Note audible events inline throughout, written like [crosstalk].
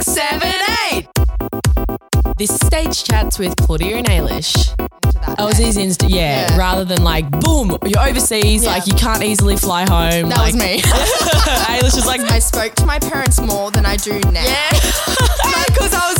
six, seven, eight. This is Stage Chats with Claudia and Ailysh. that oh, Aussies Insta, yeah, Yeah. rather than like, boom, you're overseas, Yeah. like you can't easily fly home. That like, was me. [laughs] Ailysh is like, I spoke to my parents more than I do now. yeah, [laughs] Because I was always. Hey dancers!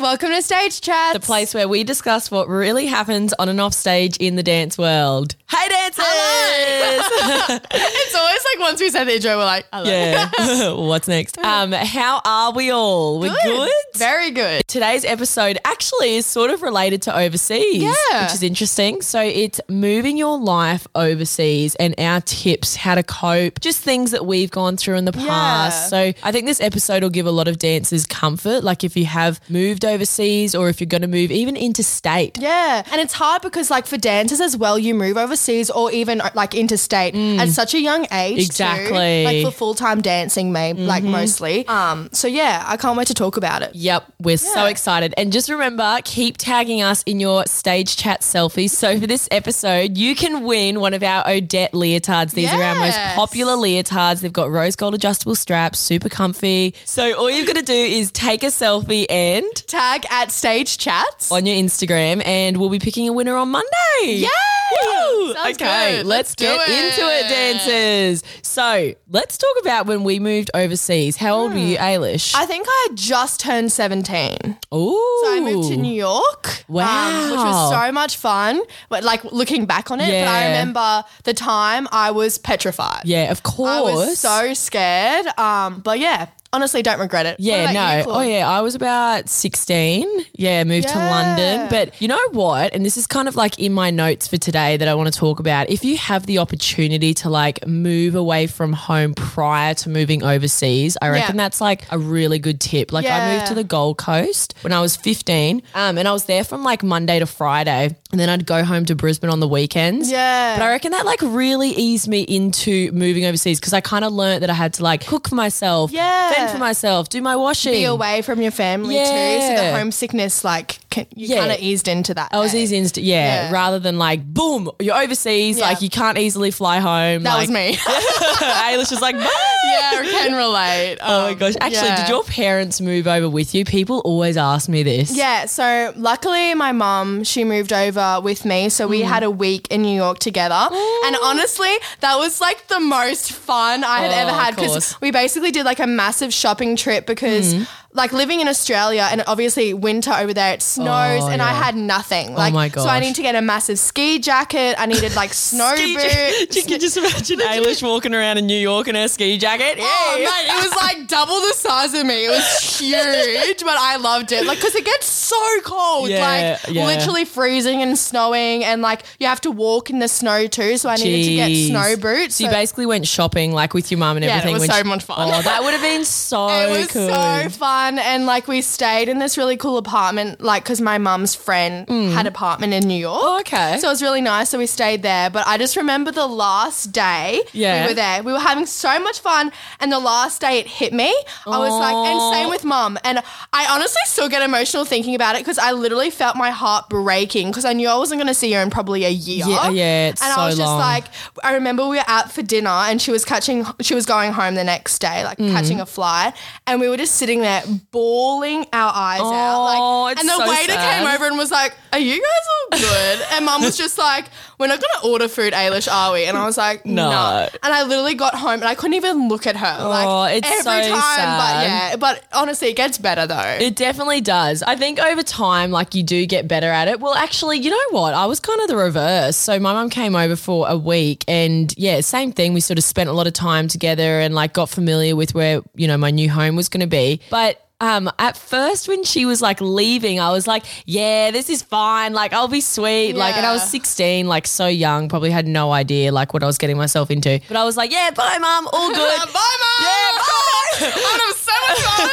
Welcome to Stage Chats. the place where we discuss what really happens on and off stage in the dance world. Hey dancers! [laughs] It's always like once we say the intro, we're like, hello. yeah. [laughs] What's next? [laughs] Um, how are we all? We're good? Very good. Today's episode actually is sort of related to overseas, Yeah. which is interesting. So it's moving your life overseas and our tips, how to cope, just things that we've gone through in the past. So I think this episode will give a lot of dancers comfort, like if you have moved overseas or if you're going to move even interstate. Yeah. And it's hard because, like, for dancers as well, you move overseas or even like interstate at such a young age. too. Exactly. Like for full time dancing, maybe, like mostly. Um. So, yeah, I can't wait to talk about it. Yep, we're so excited. And just remember, keep tagging us in your stage chat selfies. So for this episode, you can win one of our Odette leotards. These are our most popular leotards. They've got rose gold adjustable straps, super comfy. So all you've got to do is take a selfie and Tag at Stage Chats. on your Instagram, and we'll be picking a winner on Monday. Yay! Woo! Sounds okay, good. let's, Let's get it. into it, dancers. So let's talk about when we moved overseas. How old were hmm. you, Ailysh? I think I had just turned 17. Ooh. So I moved to New York. um, which was so much fun. But like looking back on it, but I remember the time I was petrified. Yeah, of course. I was so scared. Um, but yeah, honestly, don't regret it. Yeah, no. you, oh, yeah. I was about 16. Yeah, moved to London. But you know what? And this is kind of like in my notes for today that I want to talk about. If you have the opportunity to like move away from home prior to moving overseas, I reckon Yeah. that's like a really good tip. Like I moved to the Gold Coast when I was 15. Um, and I was there from like Monday to Friday. And then I'd go home to Brisbane on the weekends. Yeah. But I reckon that like really eased me into moving overseas because I kind of learned that I had to like cook for myself, Yeah. Fend for myself, do my washing. Be away from your family too. So the homesickness, like, can, you Yeah. kind of eased into that. I was eh? easy, inst- yeah, Yeah. Rather than like, boom, you're overseas, Yeah. like you can't easily fly home. That like, was me. [laughs] Ailysh was like, [laughs] bye. yeah, I can relate. Oh my Um, gosh! Actually, did your parents move over with you? People always ask me this. Yeah, so luckily my mum, she moved over with me. So Mm. we had a week in New York together. And honestly, that was like the most fun I had Oh, ever had because we basically did like a massive shopping trip because Mm. Like living in Australia and obviously winter over there, it snows Oh, and I had nothing. Oh like my god! so I need to get a massive ski jacket. I needed like [laughs] snow boots. You can just imagine Ailysh walking around in New York in her ski jacket. Oh mate, it was like double the size of me. It was huge, but I loved it. Like, cause it gets so cold, Yeah, like yeah. literally freezing and snowing, and like you have to walk in the snow too. So I needed to get snow boots. So you basically went shopping like with your mum and Yeah, it was so much fun. Oh, that would have been so [laughs] it was cool. so fun, and like we stayed in this really cool apartment, like because my mum's friend had apartment in New York. Mm. Oh, okay. So it was really nice. So we stayed there. But I just remember the last day Yeah. we were there. We were having so much fun. And the last day it hit me. I was like, and same with mum. And I honestly still get emotional thinking about it because I literally felt my heart breaking because I knew I wasn't going to see her in probably a year. Yeah, yeah, it's And so I was just long. like, I remember we were out for dinner and she was catching, she was going home the next day, like Mm. catching a flight. And we were just sitting there bawling our eyes out. Oh, Like, it's and the so waiter sad. came over and was like, Are you guys all good? and mum was just like, We're not going to order food, Ailysh, are we? And I was like, [laughs] No. No. And I literally got home and I couldn't even look at her. Oh, like, it's every so time. But yeah, but honestly, it gets better though. It definitely does. I think over time, like you do get better at it. Well, actually, you know what? I was kind of the reverse. So my mum came over for a week, and yeah, same thing. We sort of spent a lot of time together and like got familiar with where you know my new home was going to be. But um, at first, when she was like leaving, I was like, "Yeah, this is fine. Like, I'll be sweet." Like, and I was sixteen, like so young, probably had no idea like what I was getting myself into. But I was like, "Yeah, bye, mom. All [laughs] good." Bye, mom. Yeah, bye. [laughs] was so much [laughs] fun.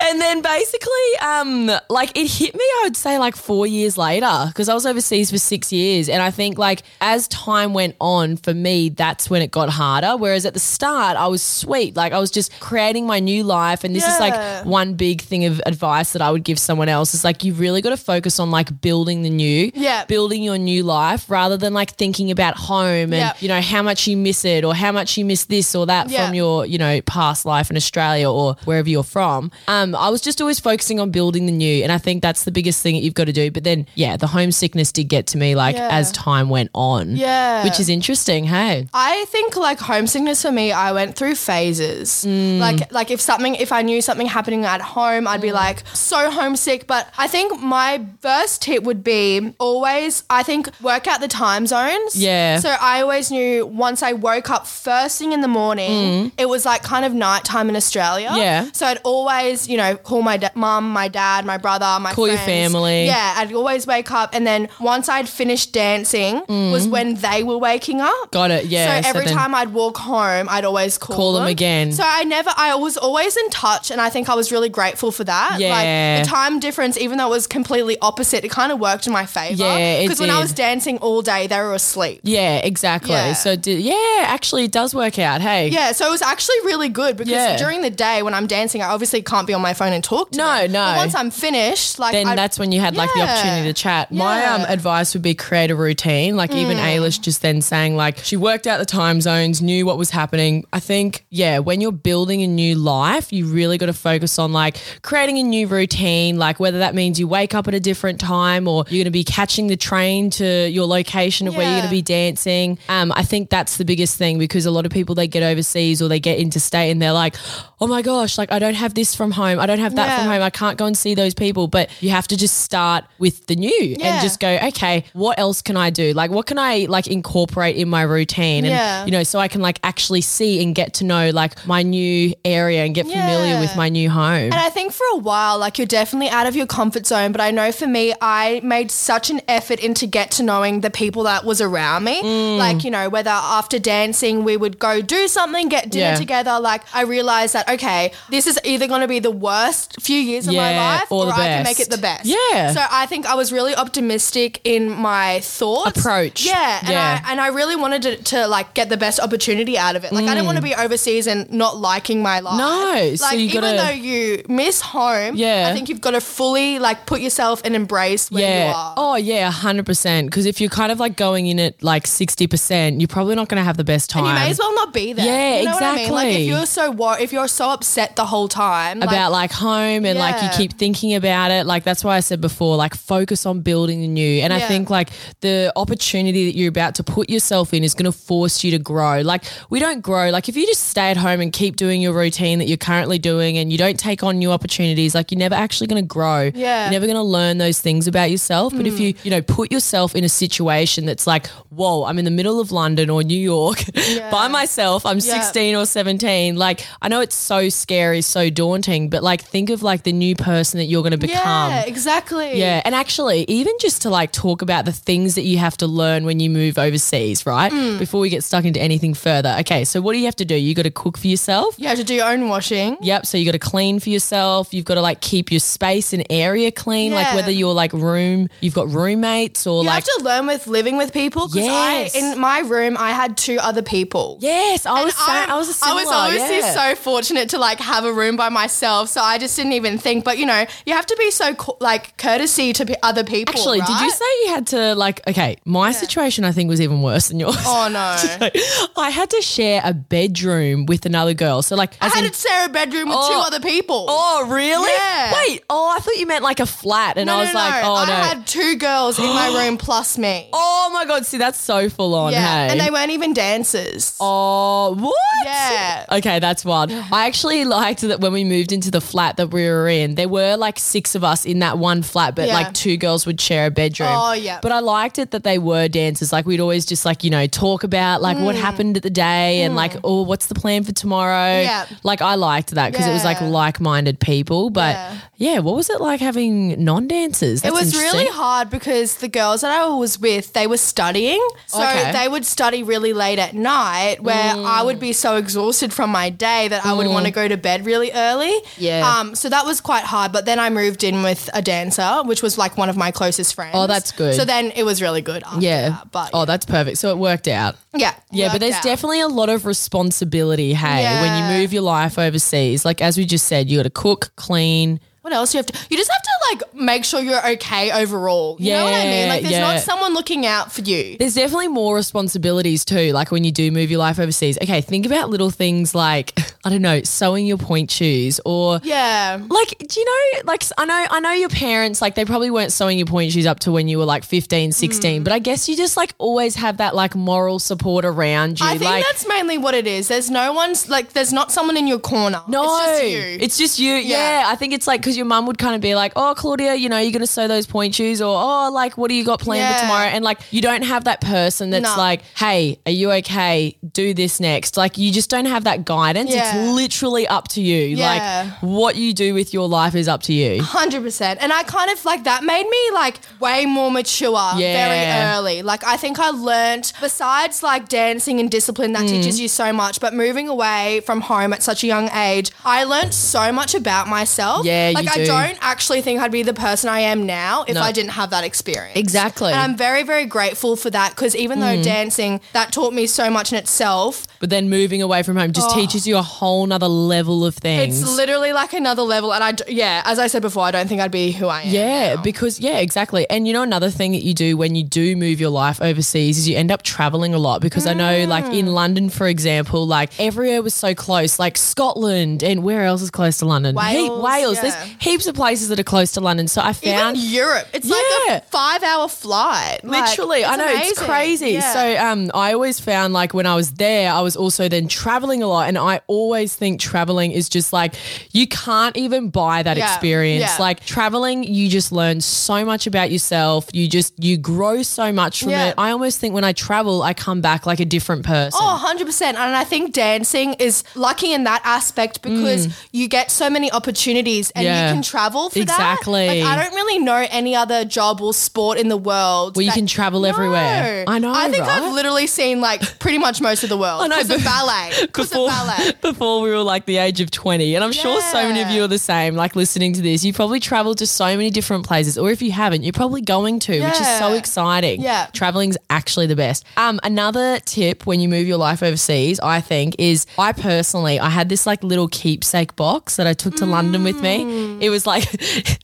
And then basically, um, like it hit me, I would say like four years later, because I was overseas for six years. And I think like as time went on, for me, that's when it got harder. Whereas at the start, I was sweet. Like I was just creating my new life. And this is like one big thing of advice that I would give someone else is like you've really got to focus on like building the new, Yeah. building your new life rather than like thinking about home and Yeah. you know how much you miss it or how much you miss this or that Yeah. from your you know past life in Australia or wherever you're from. Um, I was just always focusing on building the new, and I think that's the biggest thing that you've got to do. But then, yeah, the homesickness did get to me like Yeah. as time went on. Yeah. which is interesting. Hey, I think like homesickness for me, I went through phases. Mm. Like like if something if I knew something happening at home, I'd Mm. be like so homesick. But I think my first tip would be always I think work out the time zones. Yeah. So I always knew once I woke up first thing in the morning, it was like kind of nighttime in Australia. Mm. Yeah. So I'd always, you know, call my da- mum, my dad, my brother, my Call your family. Yeah, I'd always wake up and then once I'd finished dancing was when they were waking up. Mm. got it. Yeah. So every then- time I'd walk home, I'd always call, Call them again. So I never, I was always in touch, and I think I was really grateful for that. Yeah. Like the time difference, even though it was completely opposite, it kind of worked in my favor. Yeah, Because when I was dancing all day, they were asleep. Yeah, exactly. Yeah. So, did, yeah, actually, it does work out. Hey, Yeah, so it was actually really good because Yeah. during the day when I'm dancing, I obviously can't be on my phone and talk to No, them. no. But once I'm finished, like then I- that's when you had like the opportunity to chat. My um, Mm. advice would be create a routine. Like even Ailysh just then saying like she worked out the time zones, knew what was happening. I think yeah, when you're building a new life, you really got to focus on like creating a new routine. Like whether that means you wake up at a different time or you're going to be catching the train to your location of where you're going to be dancing. Um, I think that's the biggest thing because a lot of people they get overseas or they get interstate and they're like, oh my gosh, like I don't have this from home, I don't have that Yeah. from home, I can't go and see those people. But you have to just start with the new and just go, okay, what else can I do? Like, what can I like incorporate in my routine? And Yeah. you know, so I can like actually see and get to know like my new area and get familiar with my new home. And I think for a while, like you're definitely out of your comfort zone. But I know for me, I made such an effort into get to knowing the people that was around me. Mm. Like, you know, whether after dancing we would go do something, get dinner Yeah. together. Like I realized that, okay, this is either going to be the worst few years of my Yeah, life or or, the I can make it the best. Yeah. So I think I was really optimistic in my thoughts. Approach. Yeah. And, Yeah. I, and I really wanted to, to like get the best opportunity out of it. Like I didn't want to be overseas and not liking my life. Mm. No, so you even gotta- though you miss home, Yeah. I think you've got to fully like put yourself and embrace where yeah. you are. Oh, yeah, 100%. Because if you're kind of like going in at like 60%, you're probably not going to have the best time. and you may as well not be there. Yeah, you know What I mean? Like exactly. if you're so wor- if you're so upset the whole time about like home and like you keep thinking about it. Like that's why i said before like focus on building the new. And i think like the opportunity that you're about to put yourself in is going to force you to grow. Like we don't grow. Like if you just stay at home and keep doing your routine that you're currently doing and you don't take on new opportunities like you're never actually going to grow. Yeah. you're never going to learn those things about yourself. But if mm. you you know put yourself in a situation that's like whoa i'm in the middle of london or new york [laughs] by myself i'm Yeah. 16 or 17 like i know it's so scary so daunting but like think of like the new person that you're going to become yeah, exactly. yeah, and actually, even just to like talk about the things that you have to learn when you move overseas, right? Mm. Before we get stuck into anything further. Okay, so what do you have to do? You got to cook for yourself. You have to do your own washing. Yep. So you got to clean for yourself. You've got to like keep your space and area clean. Like whether you're like room, you've got roommates or You like. have to learn with living with people because Yes. I in my room I had two other people. yes, I was. Sa- I'm- I was. I was obviously yeah. so fortunate to like have a room by myself, so I just didn't even think. But you know, you have to be so co- like courtesy to p- other people. Actually, did you say you had to like? Okay, my situation I think was even worse than yours. Oh no! [laughs] I had to share a bedroom with another girl. So like, I had in- a Sarah bedroom with Oh. two other people. Oh, really? Yeah. Wait. Oh, I thought you meant like a flat, and no, I was no, like, no. oh I no. I had two girls in my room [gasps] plus me. oh my god. See, that's so full on. yeah, hey? and they weren't even dancers. Oh, what? Yeah. Okay, that's wild. I actually liked that when we moved into the flat that we were in, there were like six of us in that one flat, but Yeah. like two girls would share a bedroom. Oh, yeah. But I liked it that they were dancers. Like we'd always just like, you know, talk about like what happened at the day and like, oh, what's the plan for tomorrow? Mm. Yeah. Like I liked that because it was like Yeah. like minded people. But Yeah. yeah. what was it like having non dancers? It was really hard because the girls that I was with, they were studying. So Okay. Mm. they would study really late at night where I would be so exhausted from my day that I would want to go to bed really early. Yeah. Um, so that was quite hard. But then I moved in with a dancer, which was like one of my closest friends. Oh, that's good. So then it was really good after Yeah. that. But oh, that's perfect. So it worked out. yeah. Yeah, but there's out. definitely a lot of responsibility, hey, when you move your life overseas. Like as we just said, you got to cook, clean. What else do you have to? You just have to like make sure you're okay overall. You know what I mean? Like there's yeah. not someone looking out for you. There's definitely more responsibilities too. Like when you do move your life overseas. Okay, think about little things like [laughs] I don't know, sewing your pointe shoes or Yeah. like do you know like I know I know your parents like they probably weren't sewing your pointe shoes up to when you were like 15, Mm. 16, but I guess you just like always have that like moral support around you. I think like that's mainly what it is. There's no one's like there's not someone in your corner. no, It's just you. It's just you. Yeah. Yeah. I think it's like because your mum would kind of be like, "Oh, Claudia, you know, you're gonna sew those pointe shoes," or "Oh, like, what do you got planned for tomorrow?" And like, you don't have that person that's No. like, "Hey, are you okay? Do this next." Like, you just don't have that guidance. Yeah. It's literally up to you. Yeah. Like, what you do with your life is up to you. Hundred percent, and I kind of like that made me like way more mature Yeah. very early. Like I think I learned, besides like dancing and discipline that Mm. teaches you so much, but moving away from home at such a young age, I learned so much about myself. Yeah, you like do. I don't actually think I'd be the person I am now if No. I didn't have that experience. Exactly. and I'm very very grateful for that because even Mm. though dancing that taught me so much in itself, But then moving away from home just teaches you a whole nother level of things. Oh. it's literally like another level. And I d- yeah, as I said before, I don't think I'd be who I am. Yeah, now. because yeah, exactly. And you know another thing that you do when you do move your life overseas is you end up traveling a lot because I know like in Mm. London for example, like everywhere was so close, like Scotland and where else is close to London? Wales, Wales. yeah. There's heaps of places that are close to London. So I found Even Europe. It's like a five hour flight. Like, Literally, I it's know it's crazy. Yeah. So, um, I always found like when I was there, I was also then traveling a lot, and I always think traveling is just like you can't even buy that Yeah, experience. yeah. Like traveling, you just learn so much about yourself. You just you grow so much from Yeah. it. I almost think when I travel, I come back like a different person. Oh, 100%. And I think dancing is lucky in that aspect because you get so many opportunities and Mm. Yeah. you can travel for Exactly. that. Like, I don't really know any other job or sport in the world. Where you that- can travel everywhere. I know, I think right? I've literally seen like pretty much most of the world. [laughs] I know, Because of but- ballet. [laughs] Because of before, ballet. [laughs] before we were like the age of 20 and i'm sure so many of Yeah. you are the same like listening to this you probably traveled to so many different places or if you haven't you're probably going to which is so Yeah. exciting Yeah. traveling's actually the best um another tip when you move your life overseas i think is i personally i had this like little keepsake box that i took to london with me Mm. it was like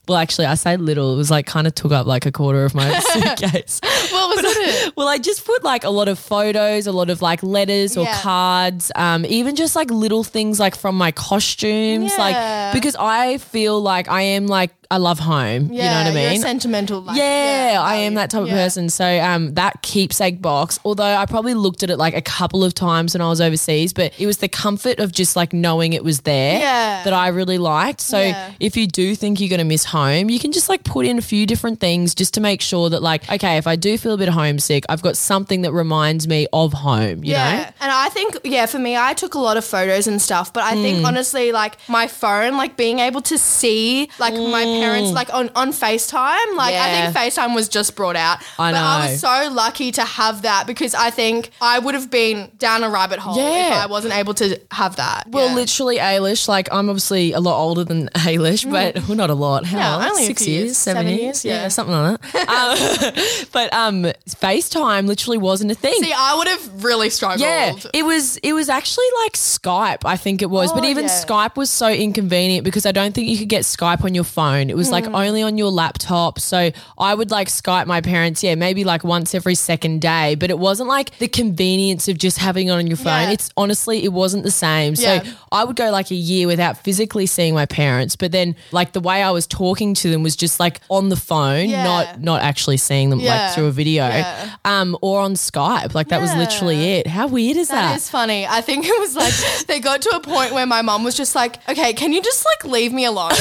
well actually i say little. It was like kind of took up like a quarter of my [laughs] suitcase What was it? well, I just put like a lot of photos, a lot of like letters or Yeah. cards, um, even just like little things like from my costumes, Yeah. like because I feel like I am like I love home. you know what I You're a mean? sentimental. Like, yeah, I am that type of Yeah. person. So um, that keepsake box, although I probably looked at it like a couple of times when I was overseas, but it was the comfort of just like knowing it was there Yeah. that I really liked. So Yeah. if you do think you're going to miss home, you can just like put in a few different things just to make sure that like, okay, if I do feel a bit homesick, I've got something that reminds me of home, you yeah. know? And I think, yeah, for me, I took a lot of photos and stuff, but I think Mm. honestly, like my phone, like being able to see like my parents like on, on FaceTime, like I Mm. Yeah. think FaceTime was just brought out. I But I was so lucky to have that because I think I would have been down a rabbit hole yeah. if I wasn't able to have that. Well, Yeah. literally, Ailysh, like I'm obviously a lot older than [laughs] Ailysh, but well, not a lot. How Mm. Yeah, long? only a Six few years, years, seven, years, years, yeah, yeah. something like that. um, [laughs] [laughs] but um, FaceTime literally wasn't a thing. See, I would have really struggled. Yeah, it was. It was actually like Skype. I think it was, but Oh, even yeah. Skype was so inconvenient because I don't think you could get Skype on your phone. It was like Hmm. only on your laptop. So I would like Skype my parents. Yeah, maybe like once every second day, but it wasn't like the convenience of just having it on your phone. Yeah. It's honestly, it wasn't the same. So Yeah. I would go like a year without physically seeing my parents, but then like the way I was talking to them was just like on the phone, not not actually seeing them like through a video, Yeah. um, or on Skype. Like that was literally it. How weird is that? That is funny. I think it was like [laughs] they got to a point where my mom was just like, "Okay, can you just like leave me alone?" [laughs]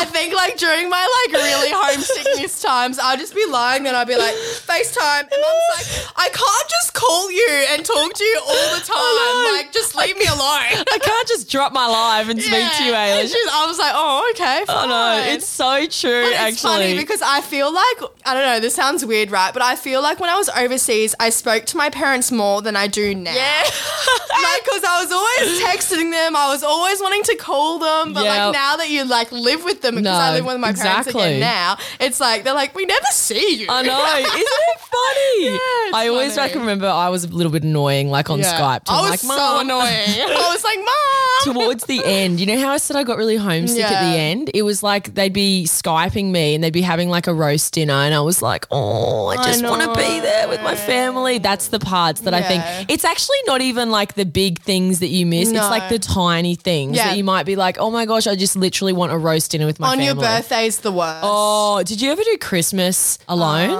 I think like during my like really homesickness times, I'd just be lying and I'd be like, "FaceTime," and mum's like, "I can't just call you and talk to you all the [laughs] time. Like, just leave me alone." I can't just drop my live and speak to you, Ailysh. she's- I was like, "Oh, okay." Oh no, fine." it's so true. But it's funny actually, because I feel like I don't know. This sounds weird, right? But I feel like when I was overseas, I spoke to my parents more than I do now. yeah, [laughs] like because I was always texting them. I was always wanting to call them, but Yep. like now that you like live with them, because I live with my parents exactly. again now, it's like they're like we never see you. I know. [laughs] Isn't funny? [laughs] it's I always funny. like remember I was a little bit annoying, like on Yeah. Skype. I was like, so annoying. [laughs] I was like, Mom. towards the end, you know how I said I got really homesick at the end? It was like they'd be Skyping me and they'd be having like a roast dinner. And I was like, oh, I just want to be there with my family. That's the parts that I think it's actually not even like the big things that you miss. It's like the tiny things Yeah. that you might be like, oh my gosh, I just literally want a roast dinner with my On family. your birthday's the worst. Oh, did you ever do Christmas alone? Uh,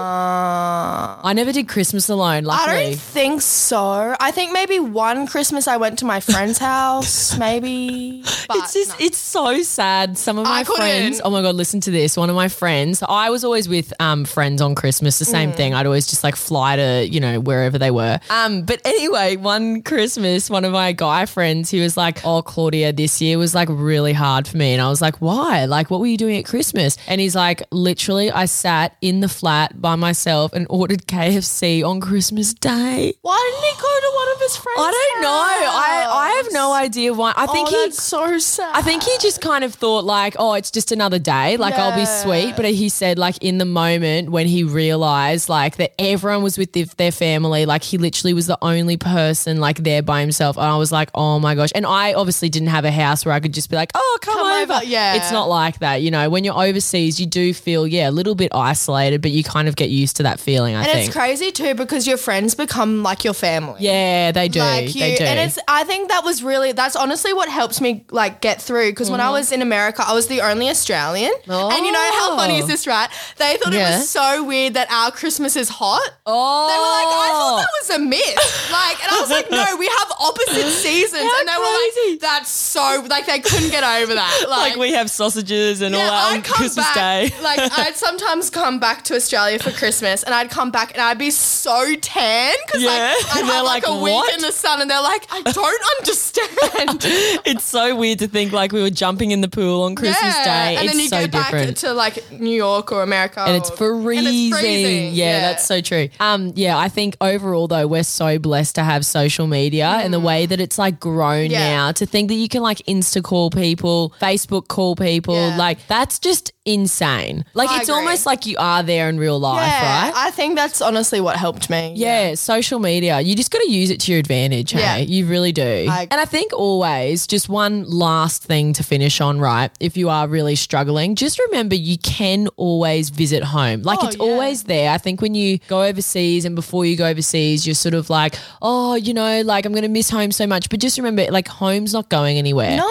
I never did Christmas alone, Uh, I don't think so. I think maybe one Christmas I went to my friend's [laughs] house, maybe. But It's just, it's so sad. Some of my I couldn't. friends, oh my God, listen to this. One of my friends, I was always with um, friends on Christmas, the Mm. same thing. I'd always just like fly to, you know, wherever they were. Um, but anyway, one Christmas, one of my guy friends, he was like, oh, Claudia, this year was like really hard for me. And I was like, why? Like, what were you doing at Christmas? And he's like, literally, I sat in the flat by myself and ordered KFC on Christmas Day. why didn't he go to one of his friends? I don't know. I, I have no idea why. I think oh, he so sad. I think he just kind of thought like, oh, it's just another day. Like I'll be sweet. But he said like in the moment when he realized like that everyone was with their, their family, like he literally was the only person like there by himself. And I was like, oh my gosh. And I obviously didn't have a house where I could just be like, oh, come, Come over. over, yeah. It's not like that. You know, when you're overseas, you do feel, yeah, a little bit isolated, but you kind of get used to that feeling, I And think. it's crazy too because your friends become like your family. yeah, they do. Like you, they do. and it's. I think that was really. That's honestly what helps me like get through. Because when I Mm-hmm. was in America, I was the only Australian. Oh. And you know how funny is this, right? They thought it Oh. Was so weird that our Christmas is hot. oh. They were like, I thought that was a myth. Like, and I was like, no, we have opposite [laughs] seasons. How and they were crazy. like, that's so like they couldn't get over that. [laughs] like we have sausages and all that on Christmas back, Day. like [laughs] I'd sometimes come back to Australia for Christmas, and I'd come back and I'd be so tan because Yeah. like [laughs] they're have like, like, a week in the sun, and they're like, I don't understand. [laughs] it's so weird to think like we were jumping in the pool on Christmas Day. and it's then you so go different. back to like New York or America, and it's or- and freezing. it's freezing. Yeah, that's so true. Um, yeah, I think overall though, we're so blessed to have social media and the way that it's like grown Mm. Yeah. now to think that you can like Insta call people, Facebook call people, Yeah. like that's just insane. Like I it's agree. almost like you are there in real life, yeah, right? I think that's honestly what helped me. Yeah, social media. You just got to use it to your advantage. Hey? Yeah. You really do. I- and I think always, just one last thing to finish on, right? If you are really struggling, just remember you can always visit home. Like Oh, it's yeah. always there. I think when you go overseas and before you go overseas, you're sort of like, oh, you know, like I'm going to miss home so much. But just remember, like, home's not going anywhere. No.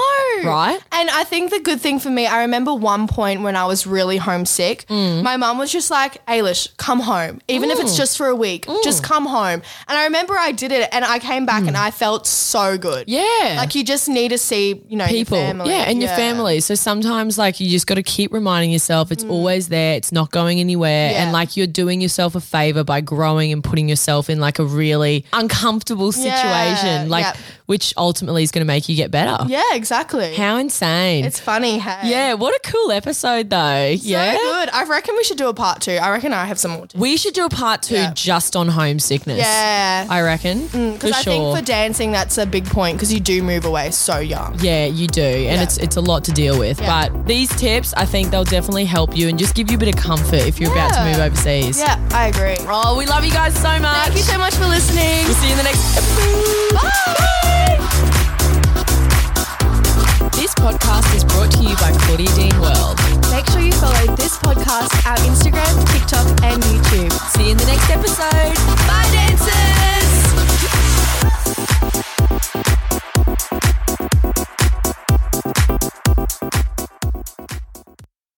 Right? And I think the good thing for me, I remember one point when I was really homesick, Mm. my mum was just like, Ailysh, come home. Even if it's just for a week, Mm. just come home. And I remember I did it and I came back and I felt so good. Yeah. Like you just need to see, you know, people. your family. Yeah, and your family. So sometimes like you just got to keep reminding yourself it's always there, it's not going anywhere Mm. Yeah. and like you're doing yourself a favor by growing and putting yourself in like a really uncomfortable situation Yeah, like yep. which ultimately is going to make you get better. Yeah, exactly. How insane. It's funny, hey. yeah, what a cool episode though. So yeah. good. I reckon we should do a part two. I reckon I have some more. To We should do a part 2 Yeah. just on homesickness. yeah. I reckon. Mm, because I sure. think for dancing, that's a big point because you do move away so young. Yeah, you do. And Yeah. it's it's a lot to deal with. Yeah. But these tips, I think they'll definitely help you and just give you a bit of comfort if you're about to move overseas. Yeah, I agree. Oh, we love you guys so much. Thank you so much for listening. We'll see you in the next episode. Bye. This podcast is brought to you by Claudia Dean World. Make sure you follow this podcast, our Instagram, TikTok, and YouTube. See you in the next episode. Bye, dancers!